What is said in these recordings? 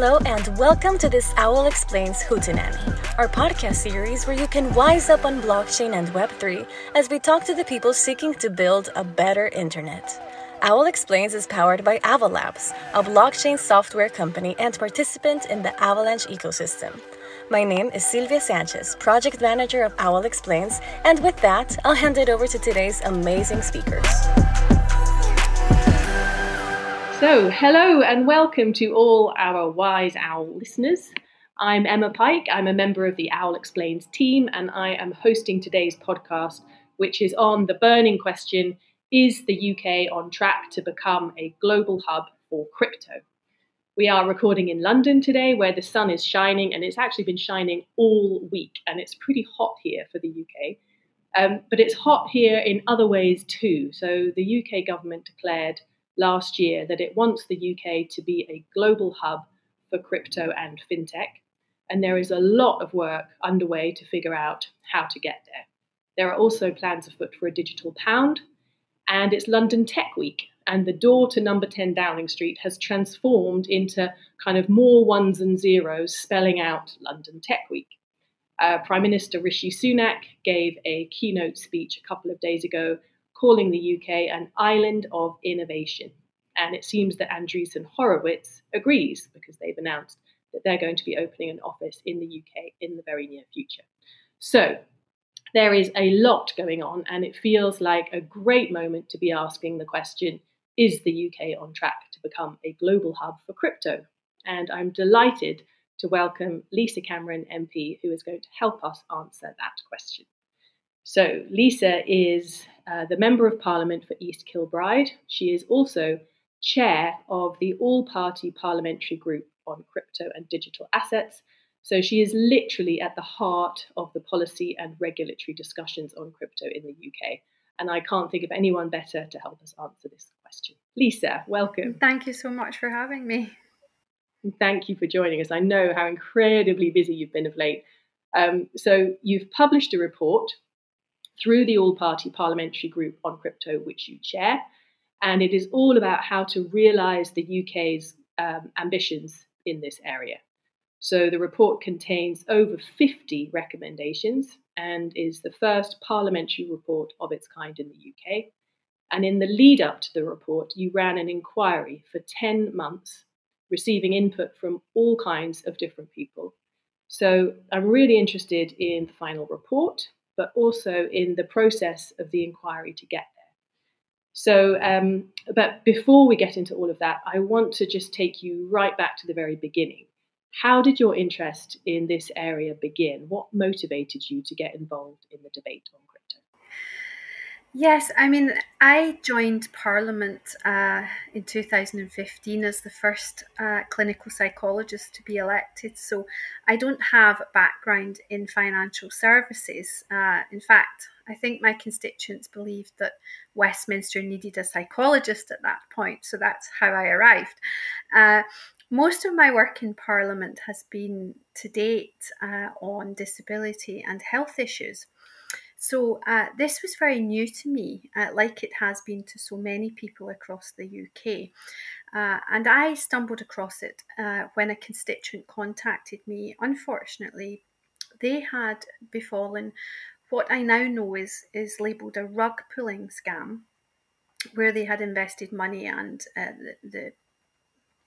Hello and welcome to this Owl Explains Hootenanny, our podcast series where you can wise up on blockchain and Web3 as we talk to the people seeking to build a better internet. Owl Explains is powered by Ava Labs, a blockchain software company and participant in the Avalanche ecosystem. My name is Silvia Sanchez, project manager of Owl Explains, and with that, I'll hand it over to today's amazing speakers. So, hello and welcome to all our Wise Owl listeners. I'm Emma Pike. I'm a member of the Owl Explains team, and I am hosting today's podcast, which is on the burning question Is the UK on track to become a global hub for crypto? We are recording in London today, where the sun is shining, and it's actually been shining all week, and it's pretty hot here for the UK. Um, but it's hot here in other ways too. So, the UK government declared last year that it wants the UK to be a global hub for crypto and fintech. And there is a lot of work underway to figure out how to get there. There are also plans afoot for a digital pound, and it's London Tech Week. And the door to number 10 Downing Street has transformed into kind of more ones and zeros, spelling out London Tech Week. Uh, Prime Minister Rishi Sunak gave a keynote speech a couple of days ago calling the UK an island of innovation. And it seems that Andreessen Horowitz agrees because they've announced that they're going to be opening an office in the UK in the very near future. So there is a lot going on, and it feels like a great moment to be asking the question Is the UK on track to become a global hub for crypto? And I'm delighted to welcome Lisa Cameron, MP, who is going to help us answer that question. So, Lisa is uh, the Member of Parliament for East Kilbride. She is also chair of the All Party Parliamentary Group on Crypto and Digital Assets. So, she is literally at the heart of the policy and regulatory discussions on crypto in the UK. And I can't think of anyone better to help us answer this question. Lisa, welcome. Thank you so much for having me. thank you for joining us. I know how incredibly busy you've been of late. Um, so, you've published a report through the All Party Parliamentary Group on Crypto, which you chair. And it is all about how to realise the UK's um, ambitions in this area. So the report contains over 50 recommendations and is the first parliamentary report of its kind in the UK. And in the lead up to the report, you ran an inquiry for 10 months, receiving input from all kinds of different people. So I'm really interested in the final report but also in the process of the inquiry to get there. So, um, but before we get into all of that, I want to just take you right back to the very beginning. How did your interest in this area begin? What motivated you to get involved in the debate on Yes, I mean, I joined Parliament uh, in 2015 as the first uh, clinical psychologist to be elected. So I don't have a background in financial services. Uh, in fact, I think my constituents believed that Westminster needed a psychologist at that point. So that's how I arrived. Uh, most of my work in Parliament has been to date uh, on disability and health issues. So uh, this was very new to me, uh, like it has been to so many people across the UK. Uh, and I stumbled across it uh, when a constituent contacted me. Unfortunately, they had befallen what I now know is, is labelled a rug pulling scam, where they had invested money and uh, the, the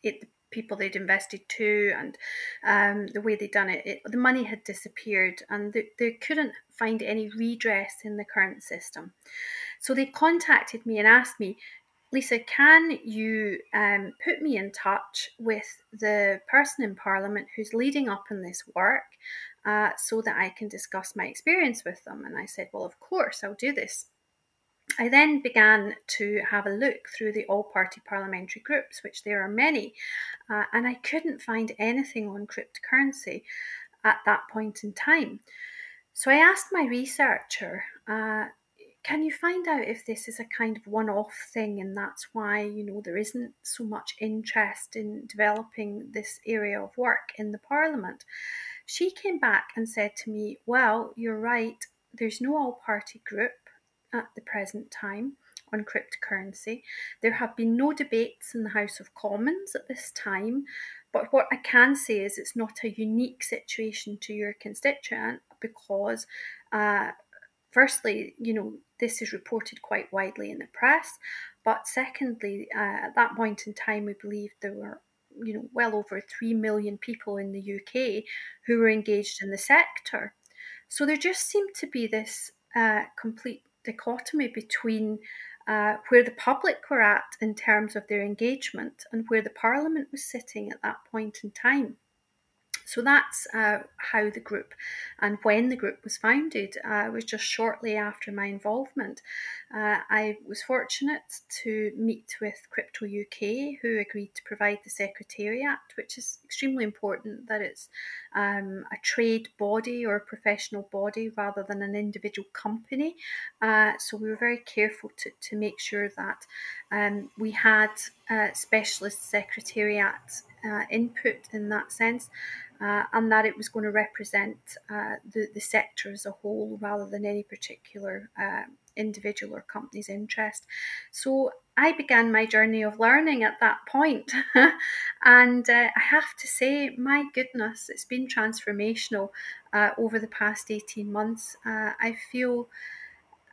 it, people they'd invested to and um, the way they'd done it, it, the money had disappeared and they, they couldn't find any redress in the current system. So they contacted me and asked me, Lisa, can you um, put me in touch with the person in Parliament who's leading up in this work uh, so that I can discuss my experience with them? And I said, Well, of course, I'll do this. I then began to have a look through the all party parliamentary groups, which there are many, uh, and I couldn't find anything on cryptocurrency at that point in time. So I asked my researcher, uh, can you find out if this is a kind of one off thing and that's why you know there isn't so much interest in developing this area of work in the parliament? She came back and said to me well you're right. There's no all party group at the present time on cryptocurrency. There have been no debates in the House of Commons at this time. but what I can say is it's not a unique situation to your constituent because, uh, firstly, you know, this is reported quite widely in the press. But secondly, uh, at that point in time, we believe there were you know well over 3 million people in the UK who were engaged in the sector. So there just seemed to be this uh, complete dichotomy between uh, where the public were at in terms of their engagement and where the Parliament was sitting at that point in time. So that's uh, how the group and when the group was founded uh, was just shortly after my involvement. Uh, I was fortunate to meet with Crypto UK, who agreed to provide the Secretariat, which is extremely important that it's um, a trade body or a professional body rather than an individual company. Uh, so we were very careful to, to make sure that um, we had a specialist secretariat uh, input in that sense uh, and that it was going to represent uh, the, the sector as a whole rather than any particular uh, individual or company's interest. So I began my journey of learning at that point. and uh, I have to say, my goodness, it's been transformational uh, over the past 18 months. Uh, I feel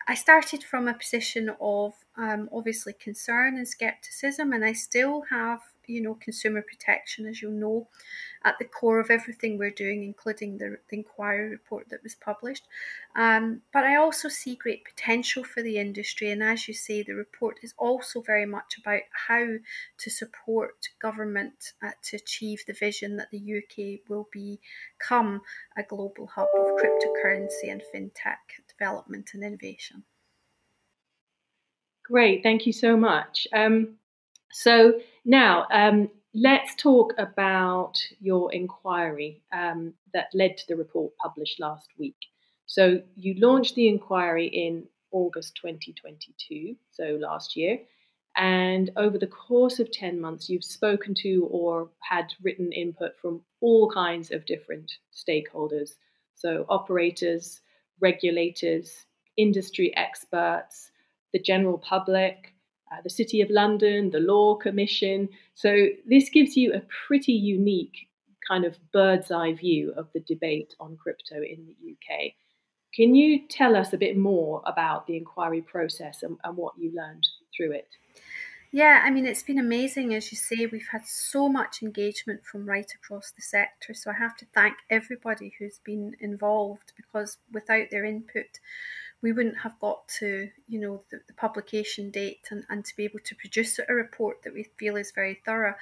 I started from a position of um, obviously concern and skepticism, and I still have you know, consumer protection, as you'll know, at the core of everything we're doing, including the, the inquiry report that was published. Um, but I also see great potential for the industry, and as you say, the report is also very much about how to support government uh, to achieve the vision that the UK will become a global hub of cryptocurrency and fintech development and innovation. Great, thank you so much. Um, so now um, let's talk about your inquiry um, that led to the report published last week. So you launched the inquiry in August 2022, so last year. And over the course of 10 months, you've spoken to or had written input from all kinds of different stakeholders. So, operators, regulators, industry experts, the general public, uh, the City of London, the Law Commission. So this gives you a pretty unique kind of bird's eye view of the debate on crypto in the UK. Can you tell us a bit more about the inquiry process and, and what you learned through it? Yeah, I mean, it's been amazing. As you say, we've had so much engagement from right across the sector. So I have to thank everybody who's been involved because without their input, we wouldn't have got to, you know, the, the publication date and, and to be able to produce a report that we feel is very thorough.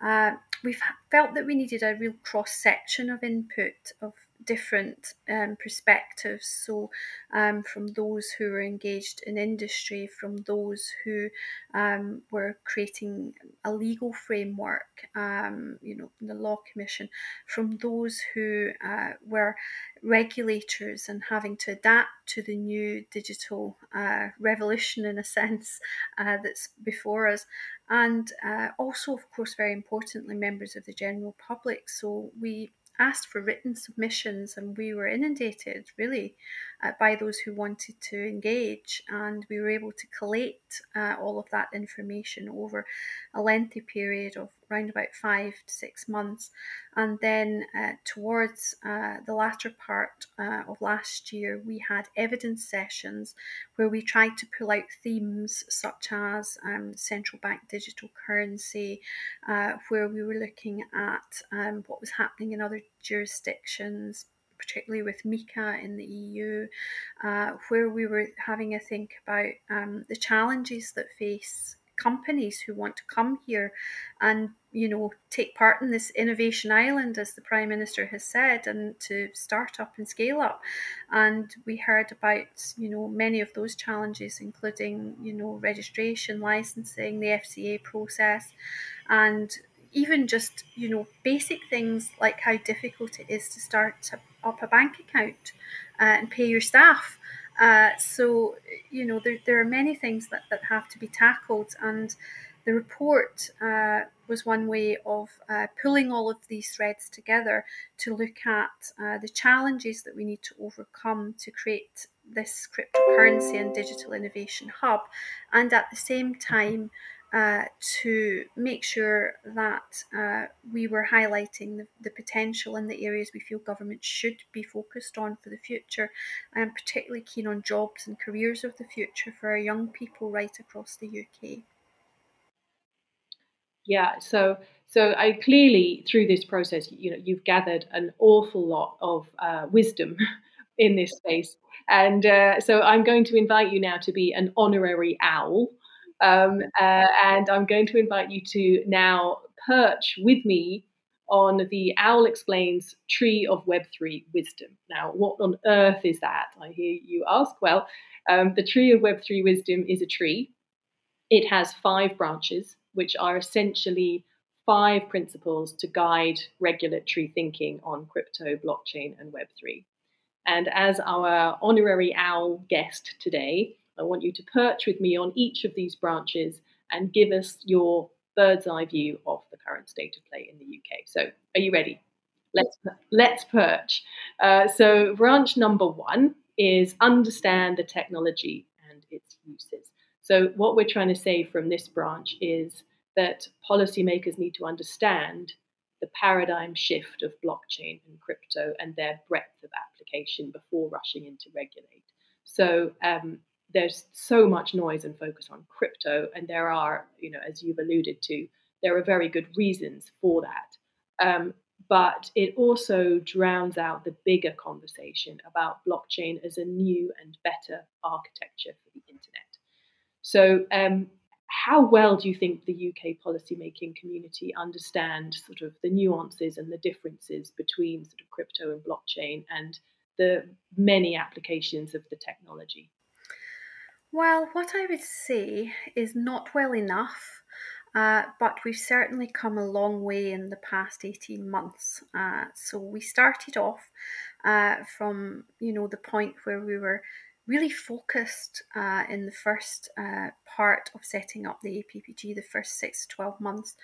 Uh, we've felt that we needed a real cross section of input of different um, perspectives. So, um, from those who were engaged in industry, from those who um, were creating a legal framework, um, you know, the Law Commission, from those who uh, were regulators and having to adapt to the new digital uh, revolution, in a sense, uh, that's before us. And uh, also, of course, very importantly, members of the general public. So, we asked for written submissions and we were inundated really uh, by those who wanted to engage. And we were able to collate uh, all of that information over a lengthy period of around about five to six months. And then uh, towards uh, the latter part uh, of last year we had evidence sessions where we tried to pull out themes such as um, central bank digital currency uh, where we were looking at um, what was happening in other jurisdictions particularly with MiCA in the EU, uh, where we were having a think about um, the challenges that face companies who want to come here and you know take part in this innovation island as the prime minister has said and to start up and scale up. And we heard about you know many of those challenges including you know registration licensing the fca process and even just you know basic things like how difficult it is to start up a bank account uh, and pay your staff uh, so you know there, there are many things that, that have to be tackled and the report uh, was one way of uh, pulling all of these threads together to look at uh, the challenges that we need to overcome to create this cryptocurrency and digital innovation hub, and at the same time uh, to make sure that uh, we were highlighting the, the, potential in the areas we feel government should be focused on for the future. I'm particularly keen on jobs and careers of the future for our young people right across the UK. Yeah, so so I clearly through this process, you know, you've gathered an awful lot of uh, wisdom in this space, and uh, so I'm going to invite you now to be an honorary owl. Um, uh, and I'm going to invite you to now perch with me on the Owl Explains Tree of Web3 Wisdom. Now, what on earth is that? I hear you ask. Well, um, the Tree of Web3 Wisdom is a tree. It has five branches, which are essentially five principles to guide regulatory thinking on crypto, blockchain, and Web3. And as our honorary OWL guest today, I want you to perch with me on each of these branches and give us your bird's eye view of the current state of play in the UK. So, are you ready? Let's let's perch. Uh, so, branch number one is understand the technology and its uses. So, what we're trying to say from this branch is that policymakers need to understand the paradigm shift of blockchain and crypto and their breadth of application before rushing into regulate. So, um, there's so much noise and focus on crypto, and there are, you know, as you've alluded to, there are very good reasons for that. Um, but it also drowns out the bigger conversation about blockchain as a new and better architecture for the internet. So, um, how well do you think the UK policymaking community understand sort of the nuances and the differences between sort of crypto and blockchain and the many applications of the technology? Well, what I would say is not well enough, uh, but we've certainly come a long way in the past 18 months. Uh, so we started off uh, from, you know, the point where we were really focused uh, in the first uh, part of setting up the APPG, the first six to 12 months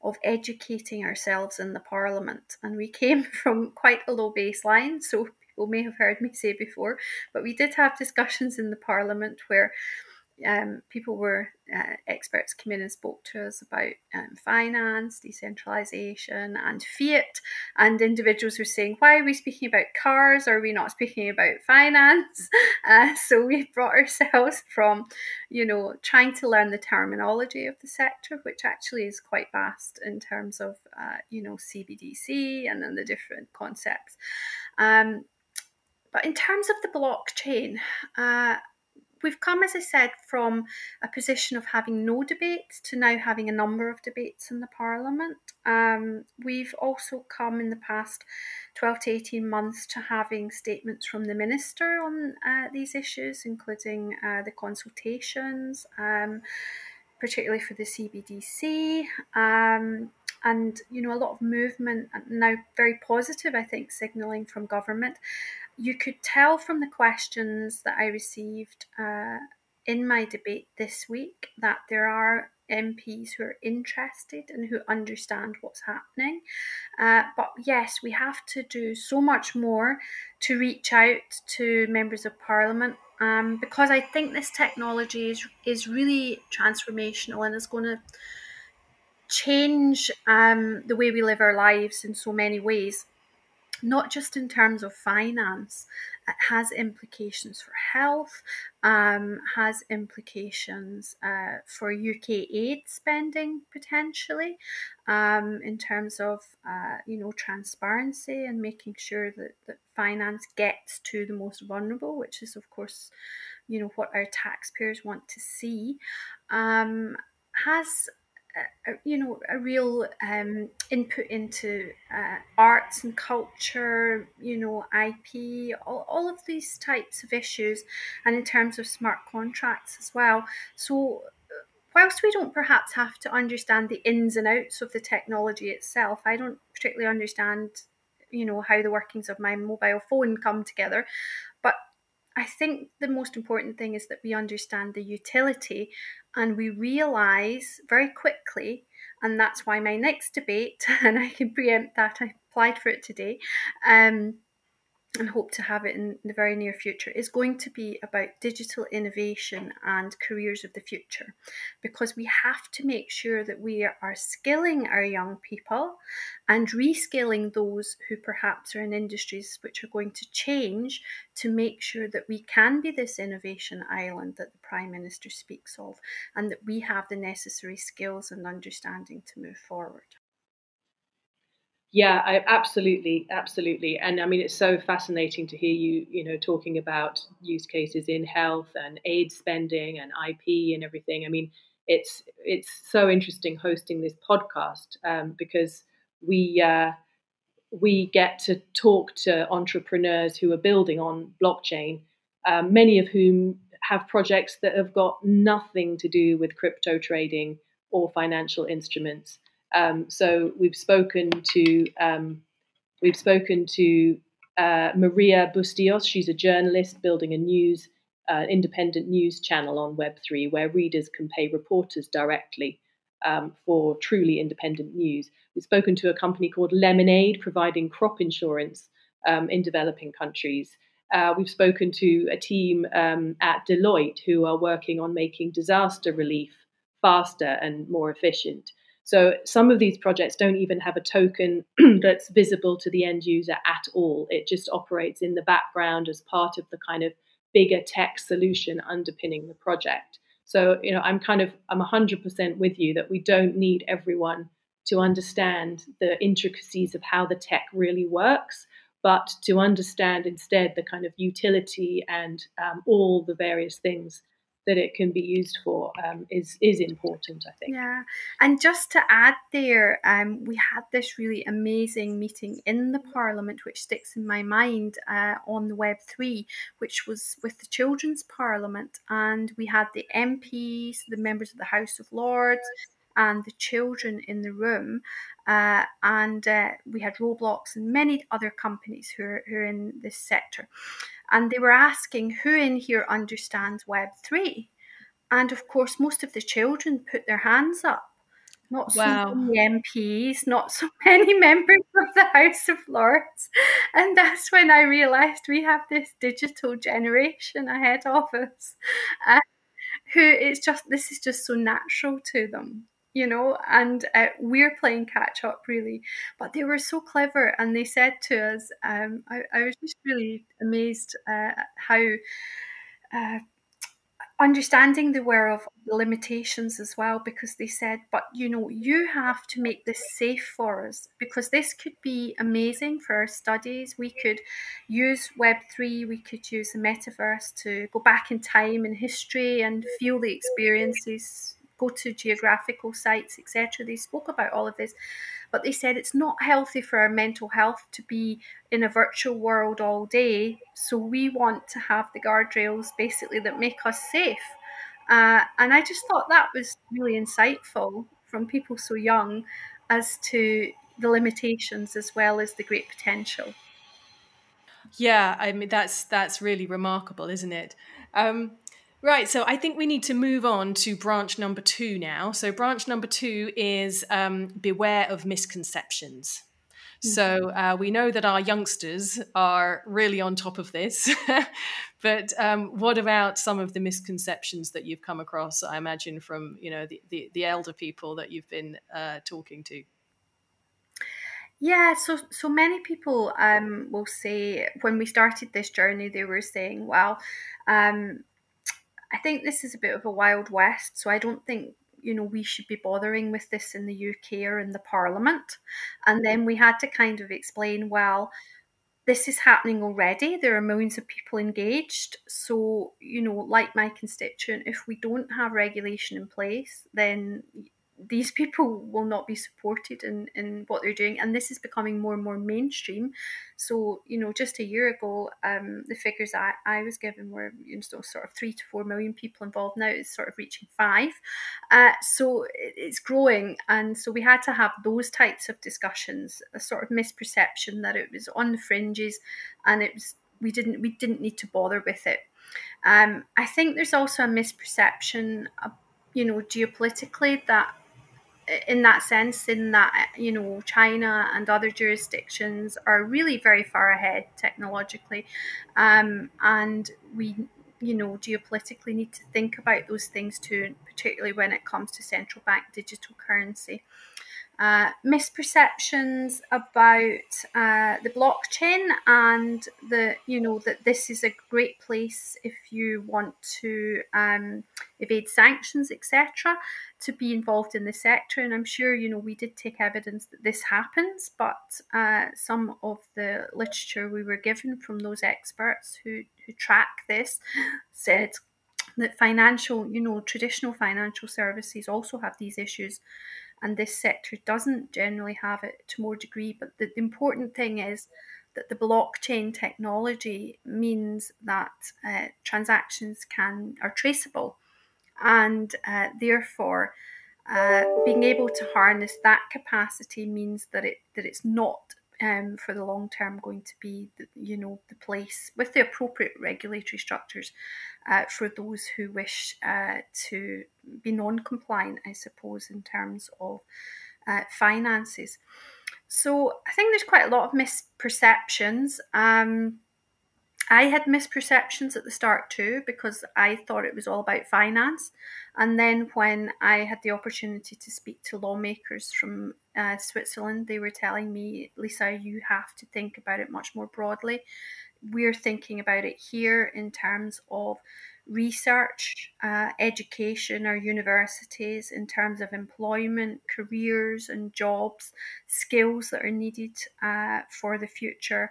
of educating ourselves in the Parliament. And we came from quite a low baseline. So people may have heard me say before, but we did have discussions in the Parliament where um, people were uh, experts came in and spoke to us about um, finance, decentralization, and fiat. And individuals were saying, "Why are we speaking about cars? Are we not speaking about finance?" Uh, so we brought ourselves from, you know, trying to learn the terminology of the sector, which actually is quite vast in terms of, uh, you know, CBDC and then the different concepts. Um, but in terms of the blockchain, uh, we've come, as I said, from a position of having no debates to now having a number of debates in the Parliament. Um, we've also come in the past 12 to 18 months to having statements from the Minister on uh, these issues, including uh, the consultations, um, particularly for the CBDC. Um, and you know a lot of movement now very positive i think signaling from government you could tell from the questions that I received uh, in my debate this week that there are MPs who are interested and who understand what's happening. Uh, but yes, we have to do so much more to reach out to members of parliament um, because I think this technology is, is really transformational and is going to change um, the way we live our lives in so many ways not just in terms of finance, it has implications for health, um, has implications uh, for UK aid spending potentially, um, in terms of uh, you know transparency and making sure that, that finance gets to the most vulnerable, which is of course you know what our taxpayers want to see. Um, has a, you know a real um, input into uh, arts and culture you know ip all, all of these types of issues and in terms of smart contracts as well. So whilst we don't perhaps have to understand the ins and outs of the technology itself i don't particularly understand you know how the workings of my mobile phone come together I think the most important thing is that we understand the utility and we realize very quickly, and that's why my next debate, and I can preempt that, I applied for it today. Um, and hope to have it in the very near future, is going to be about digital innovation and careers of the future. Because we have to make sure that we are skilling our young people and reskilling those who perhaps are in industries which are going to change to make sure that we can be this innovation island that the Prime Minister speaks of and that we have the necessary skills and understanding to move forward. Yeah, I, absolutely, absolutely. And I mean, it's so fascinating to hear you, you know, talking about use cases in health and aid spending and IP and everything. I mean, it's it's so interesting hosting this podcast um, because we uh, we get to talk to entrepreneurs who are building on blockchain, um, many of whom have projects that have got nothing to do with crypto trading or financial instruments. Um, so we've spoken to um, we've spoken to uh, Maria Bustillos. She's a journalist building a news uh, independent news channel on Web3 where readers can pay reporters directly um, for truly independent news. We've spoken to a company called Lemonade providing crop insurance um, in developing countries. Uh, we've spoken to a team um, at Deloitte who are working on making disaster relief faster and more efficient. So some of these projects don't even have a token that's visible to the end user at all. It just operates in the background as part of the kind of bigger tech solution underpinning the project. So, you know, I'm kind of I'm 100% with you that we don't need everyone to understand the intricacies of how the tech really works, but to understand instead the kind of utility and um, all the various things that it can be used for um, is is important. I think. Yeah, and just to add there, um, we had this really amazing meeting in the Parliament, which sticks in my mind uh, on the Web three, which was with the Children's Parliament, and we had the MPs, the members of the House of Lords, and the children in the room. Uh, and uh, we had Roblox and many other companies who are, who are in this sector and they were asking who in here understands Web3. And of course, most of the children put their hands up. Not wow. so many MPs, not so many members of the House of Lords. And that's when I realised we have this digital generation ahead of us. Uh, who it's just this is just so natural to them you know, and uh, we're playing catch up really. But they were so clever, and they said to us, um, I, I, was just really amazed uh, how. Uh, understanding they were of the limitations as well because they said but you know you have to make this safe for us because this could be amazing for our studies we could use web3 we could use the metaverse to go back in time in history and feel the experiences go to geographical sites, etc. They spoke about all of this, but they said it's not healthy for our mental health to be in a virtual world all day. So we want to have the guardrails basically that make us safe. Uh, and I just thought that was really insightful from people so young as to the limitations as well as the great potential. Yeah, I mean that's that's really remarkable, isn't it? Um, Right, so I think we need to move on to branch number two now. So, branch number two is um, beware of misconceptions. Mm-hmm. So, uh, we know that our youngsters are really on top of this. but um, what about some of the misconceptions that you've come across, I imagine, from you know the, the, the elder people that you've been uh, talking to? Yeah, so so many people um, will say when we started this journey, they were saying, "Well, um, I think this is a bit of a wild west, so I don't think you know we should be bothering with this in the UK or in the Parliament. And then we had to kind of explain, well, this is happening already. There are millions of people engaged. So, you know, like my constituent, if we don't have regulation in place, then these people will not be supported in, in what they're doing and this is becoming more and more mainstream. So you know just a year ago um, the figures I, I was given were you know sort of three to four million people involved. Now it's sort of reaching five. Uh, so it's growing and so we had to have those types of discussions a sort of misperception that it was on the fringes and it was we didn't we didn't need to bother with it. Um, I think there's also a misperception, you know, geopolitically that in that sense, in that you know China and other jurisdictions are really very far ahead technologically, um, and we you know geopolitically need to think about those things too, particularly when it comes to central bank digital currency uh, misperceptions about uh, the blockchain and the you know that this is a great place if you want to um, evade sanctions etc to be involved in the sector. And i'm sure you know we did take evidence that this happens but uh, some of the literature we were given from those experts who who track this said that financial you know traditional financial services also have these issues and this sector doesn't generally have it to more degree. But the, the important thing is that the blockchain technology means that uh, transactions can are traceable, and uh, therefore uh, being able to harness that capacity means that it that it's not um, for the long term going to be the, you know the place with the appropriate regulatory structures uh, for those who wish uh, to be non-compliant, I suppose, in terms of uh, finances. So I think there's quite a lot of misperceptions. Um, I had misperceptions at the start too because I thought it was all about finance. And then when I had the opportunity to speak to lawmakers from uh, Switzerland, they were telling me, Lisa, you have to think about it much more broadly. We're thinking about it here in terms of research, uh, education, our universities in terms of employment, careers, and jobs, skills that are needed uh, for the future.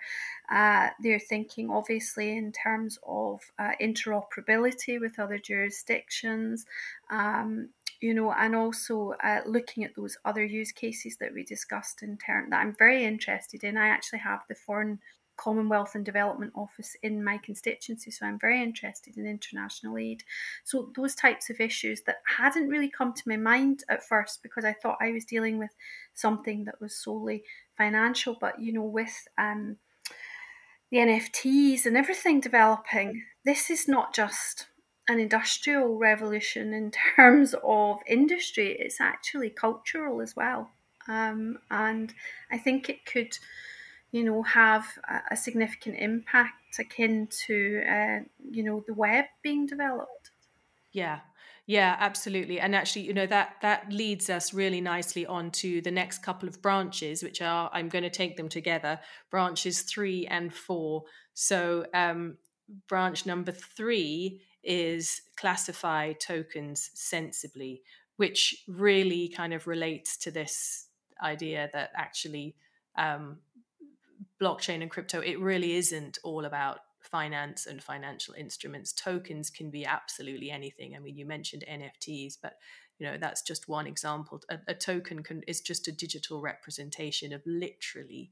Uh, they're thinking, obviously, in terms of uh, interoperability with other jurisdictions. Um, you know, and also uh, looking at those other use cases that we discussed in term that I'm very interested in. I actually have the foreign Commonwealth and Development Office in my constituency, so I'm very interested in international aid. So, those types of issues that hadn't really come to my mind at first because I thought I was dealing with something that was solely financial, but you know, with um, the NFTs and everything developing, this is not just an industrial revolution in terms of industry, it's actually cultural as well. Um, and I think it could you know, have a, significant impact akin to, uh, you know, the web being developed. Yeah, yeah, absolutely. And actually, you know, that that leads us really nicely on to the next couple of branches, which are I'm going to take them together, branches three and four. So um, branch number three is classify tokens sensibly, which really kind of relates to this idea that actually um, blockchain and crypto, it really isn't all about finance and financial instruments. Tokens can be absolutely anything. I mean, you mentioned NFTs, but you know that's just one example. A, a token can is just a digital representation of literally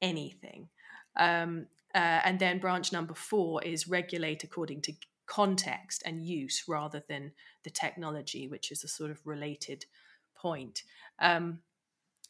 anything. Um, uh, and then branch number four is regulate according to context and use rather than the technology, which is a sort of related point. Um,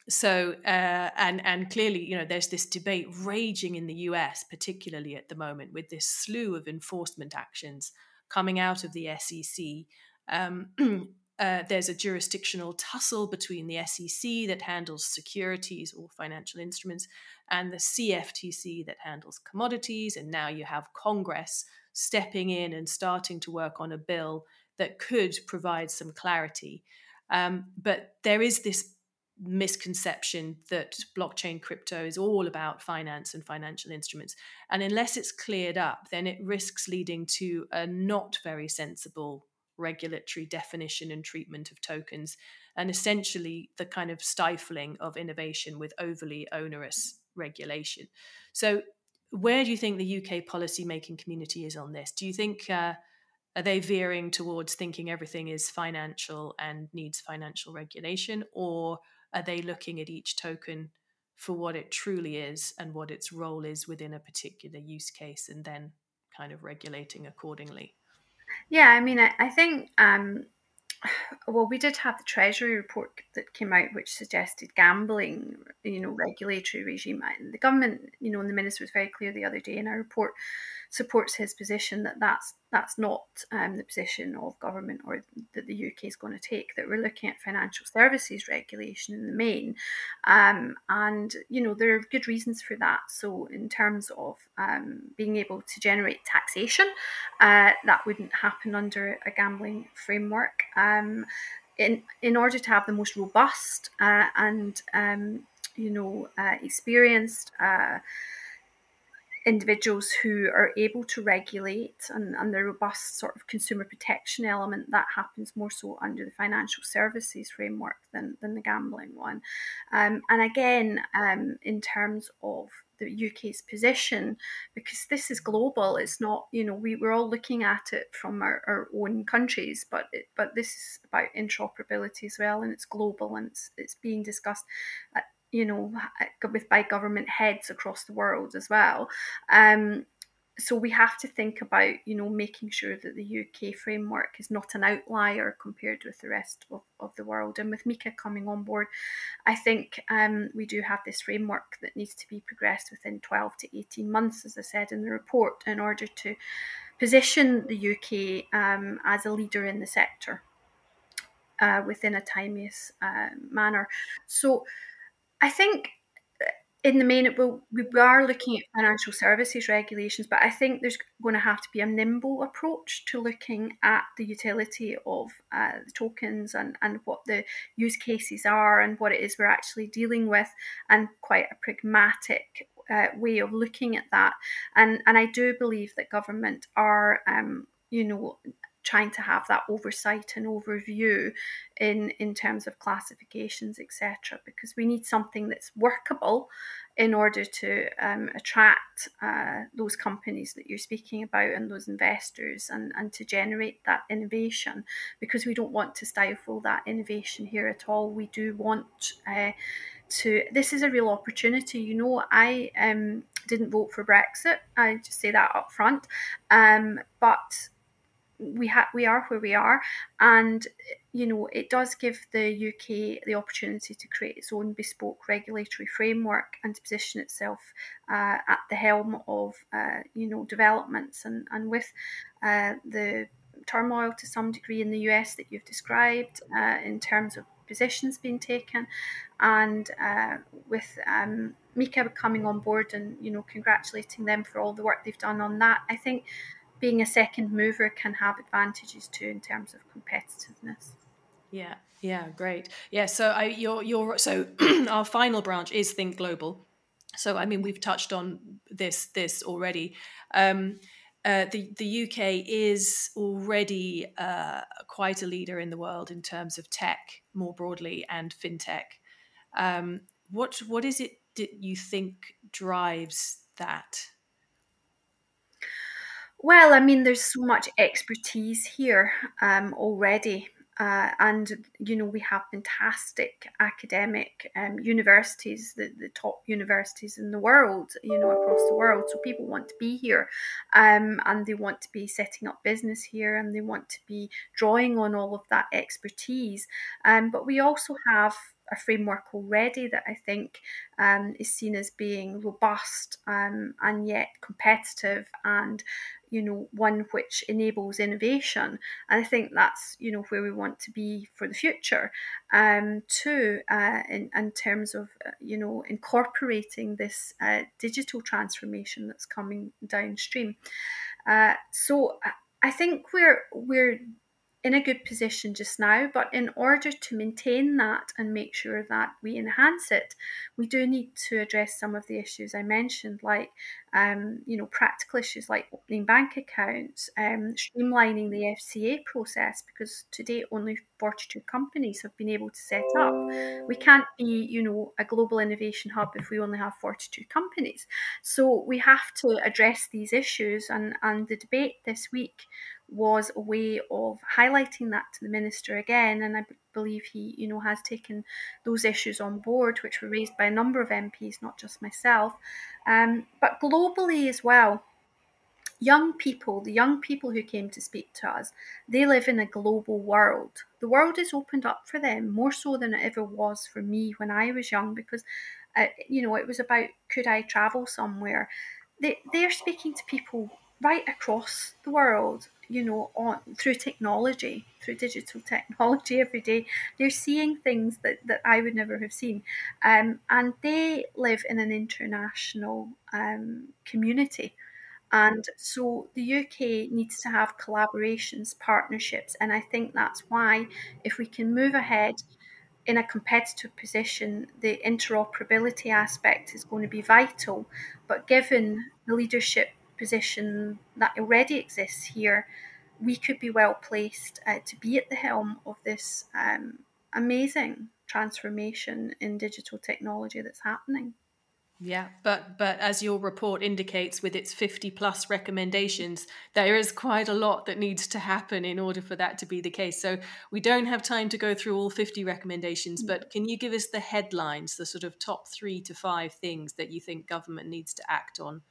so uh, and and clearly you know there's this debate raging in the US particularly at the moment with this slew of enforcement actions coming out of the SEC um, uh, there's a jurisdictional tussle between the SEC that handles securities or financial instruments and the CFTC that handles commodities. And now you have Congress stepping in and starting to work on a bill that could provide some clarity. Um, but there is this misconception that blockchain crypto is all about finance and financial instruments. And unless it's cleared up, then it risks leading to a not very sensible regulatory definition and treatment of tokens, and essentially the kind of stifling of innovation with overly onerous regulation. So, where do you think the UK policy-making community is on this? Do you think uh, are they veering towards thinking everything is financial and needs financial regulation, or are they looking at each token for what it truly is and what its role is within a particular use case and then kind of regulating accordingly? Yeah, I mean, I, I think, um, well, we did have the Treasury report that came out which suggested gambling, you know, regulatory regime. And the government, you know, and the minister was very clear the other day in our report supports his position that that's that's not um, the position of government or that the UK is going to take. That we're looking at financial services regulation in the main, um, and you know there are good reasons for that. So in terms of um, being able to generate taxation, uh, that wouldn't happen under a gambling framework. Um, in in order to have the most robust uh, and um, you know uh, experienced uh, individuals who are able to regulate and, and the robust sort of consumer protection element that happens more so under the financial services framework than, than the gambling one. Um, and again, um, in terms of the UK's position, because this is global, it's not, you know, we, we're all looking at it from our, our own countries, but it, but this is about interoperability as well, and it's global and it's, it's being discussed at you know, with by government heads across the world as well. Um, so we have to think about, you know, making sure that the UK framework is not an outlier compared with the rest of, of the world. And with MiCA coming on board, I think um, we do have this framework that needs to be progressed within 12 to 18 months, as I said in the report, in order to position the UK um, as a leader in the sector uh, within a timeous uh, manner. So I think uh, in the main, will, we are looking at financial services regulations, but I think there's going to have to be a nimble approach to looking at the utility of uh, the tokens and, and what the use cases are and what it is we're actually dealing with, and quite a pragmatic uh, way of looking at that. And and I do believe that government are, um, you know, trying to have that oversight and overview in in terms of classifications etc because we need something that's workable in order to um, attract uh, those companies that you're speaking about and those investors and, and to generate that innovation. Because we don't want to stifle that innovation here at all. We do want uh, to this is a real opportunity. You know i um, didn't vote for brexit. I just say that up front. Um, but we have we are where we are. And you know it does give the UK the opportunity to create its own bespoke regulatory framework and to position itself uh, at the helm of uh, you know developments. And and with uh, the turmoil to some degree in the US that you've described uh, in terms of positions being taken and uh, with um, MiCA coming on board and you know congratulating them for all the work they've done on that I think being a second mover can have advantages too in terms of competitiveness. Yeah, yeah, great. Yeah, so I you're you're so our final branch is Think Global. So I mean we've touched on this this already. Um, uh, the the UK is already uh, quite a leader in the world in terms of tech more broadly and fintech. Um, what what is it that you think drives that? Well, I mean, there's so much expertise here um, already. Uh, and you know we have fantastic academic um, universities, the, the top universities in the world, you know across the world. So people want to be here, um, and they want to be setting up business here, and they want to be drawing on all of that expertise. Um, but we also have a framework already that I think um, is seen as being robust um, and yet competitive and you know one which enables innovation. And i think that's you know where we want to be for the future. Um too uh, in, in terms of uh, you know incorporating this uh, digital transformation that's coming downstream. Uh, so i think we're we're in a good position just now, but in order to maintain that and make sure that we enhance it, we do need to address some of the issues I mentioned, like um, you know practical issues like opening bank accounts, um, streamlining the FCA process, because to date only 42 companies have been able to set up. We can't be you know a global innovation hub if we only have 42 companies. So we have to address these issues, and and the debate this week was a way of highlighting that to the minister again and I b- believe he you know has taken those issues on board which were raised by a number of MPs not just myself. Um, but globally as well young people the young people who came to speak to us they live in a global world. The world is opened up for them more so than it ever was for me when I was young because uh, you know it was about could I travel somewhere? They, they're speaking to people right across the world you know, on through technology, through digital technology every day. They're seeing things that, that I would never have seen. Um, and they live in an international um, community. And so the UK needs to have collaborations, partnerships. And I think that's why, if we can move ahead in a competitive position, the interoperability aspect is going to be vital. But given the leadership position that already exists here, we could be well placed uh, to be at the helm of this um, amazing transformation in digital technology that's happening. Yeah, but but as your report indicates, with its fifty plus recommendations, there is quite a lot that needs to happen in order for that to be the case. So we don't have time to go through all fifty recommendations, but can you give us the headlines, the sort of top three to five things that you think government needs to act on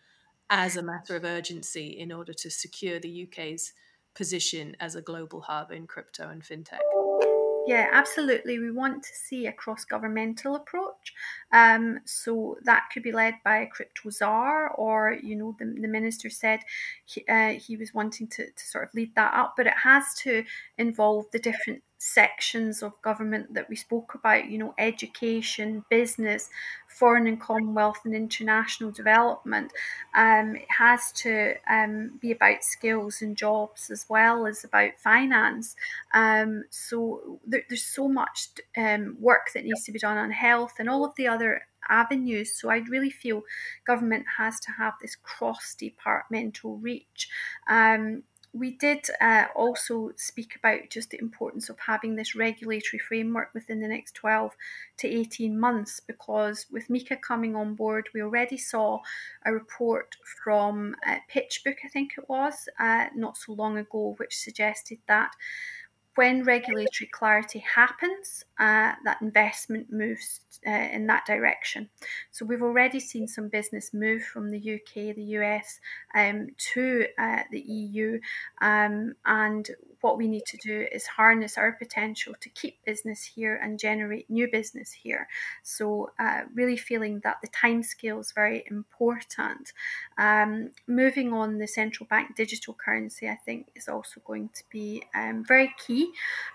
as a matter of urgency in order to secure the UK's position as a global hub in crypto and fintech? Yeah, absolutely. We want to see a cross governmental approach. Um, so that could be led by a crypto czar, or, you know, the, the minister said he, uh, he was wanting to, to sort of lead that up, but it has to involve the different sections of government that we spoke about, you know, education, business, foreign and commonwealth, and international development. Um, it has to um, be about skills and jobs as well as about finance. Um, so there, there's so much um, work that needs to be done on health and all of the other avenues. So I really feel government has to have this cross departmental reach. Um, we did uh, also speak about just the importance of having this regulatory framework within the next 12 to 18 months because with MiCA coming on board, we already saw a report from uh, PitchBook, I think it was, uh, not so long ago, which suggested that when regulatory clarity happens, uh, that investment moves uh, in that direction. So we've already seen some business move from the UK, the US um, to uh, the EU, um, and what we need to do is harness our potential to keep business here and generate new business here. So, uh, really feeling that the time scale is very important. Um, moving on, the central bank digital currency, I think, is also going to be um, very key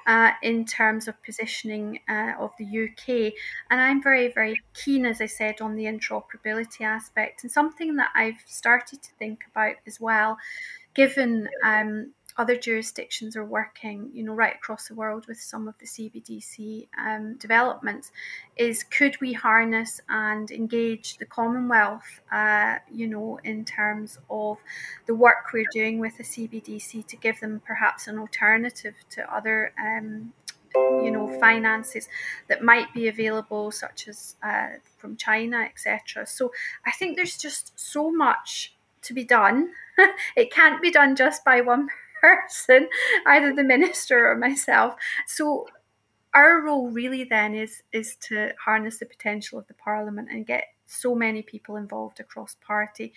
uh, in terms of positioning uh, of the UK. And I'm very, very keen, as I said, on the interoperability aspect and something that I've started to think about as well given um, other jurisdictions are working, you know, right across the world with some of the CBDC um, developments, is could we harness and engage the Commonwealth, uh, you know, in terms of the work we're doing with the CBDC to give them perhaps an alternative to other. Um, you know finances that might be available such as uh, from china etc so i think there's just so much to be done it can't be done just by one person, either the minister or myself. So our role really then is is to harness the potential of the parliament and get so many people involved across party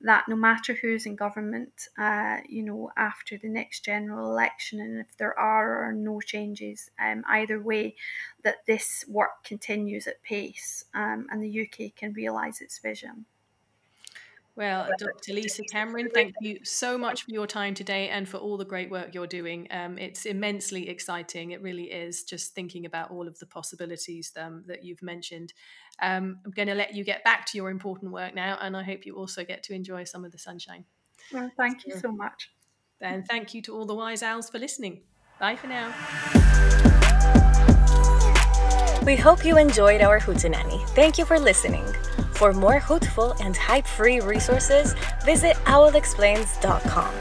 that no matter who's in government, uh, you know, after the next general election, and if there are or no changes um, either way, that this work continues at pace um, and the UK can realise its vision. Well, Dr. Lisa Cameron, thank you so much for your time today and for all the great work you're doing. Um, it's immensely exciting. It really is just thinking about all of the possibilities um, that you've mentioned. Um, I'm going to let you get back to your important work now, and I hope you also get to enjoy some of the sunshine. Well, thank so, you so much. And thank you to all the wise owls for listening. Bye for now. We hope you enjoyed our Hootenanny. Thank you for listening. For more hootful and hype-free resources, visit owlexplains.com.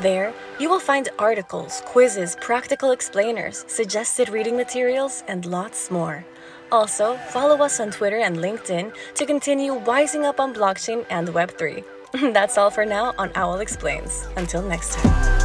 There, you will find articles, quizzes, practical explainers, suggested reading materials, and lots more. Also, follow us on Twitter and LinkedIn to continue wising up on blockchain and Web3. That's all for now on Owl Explains. Until next time.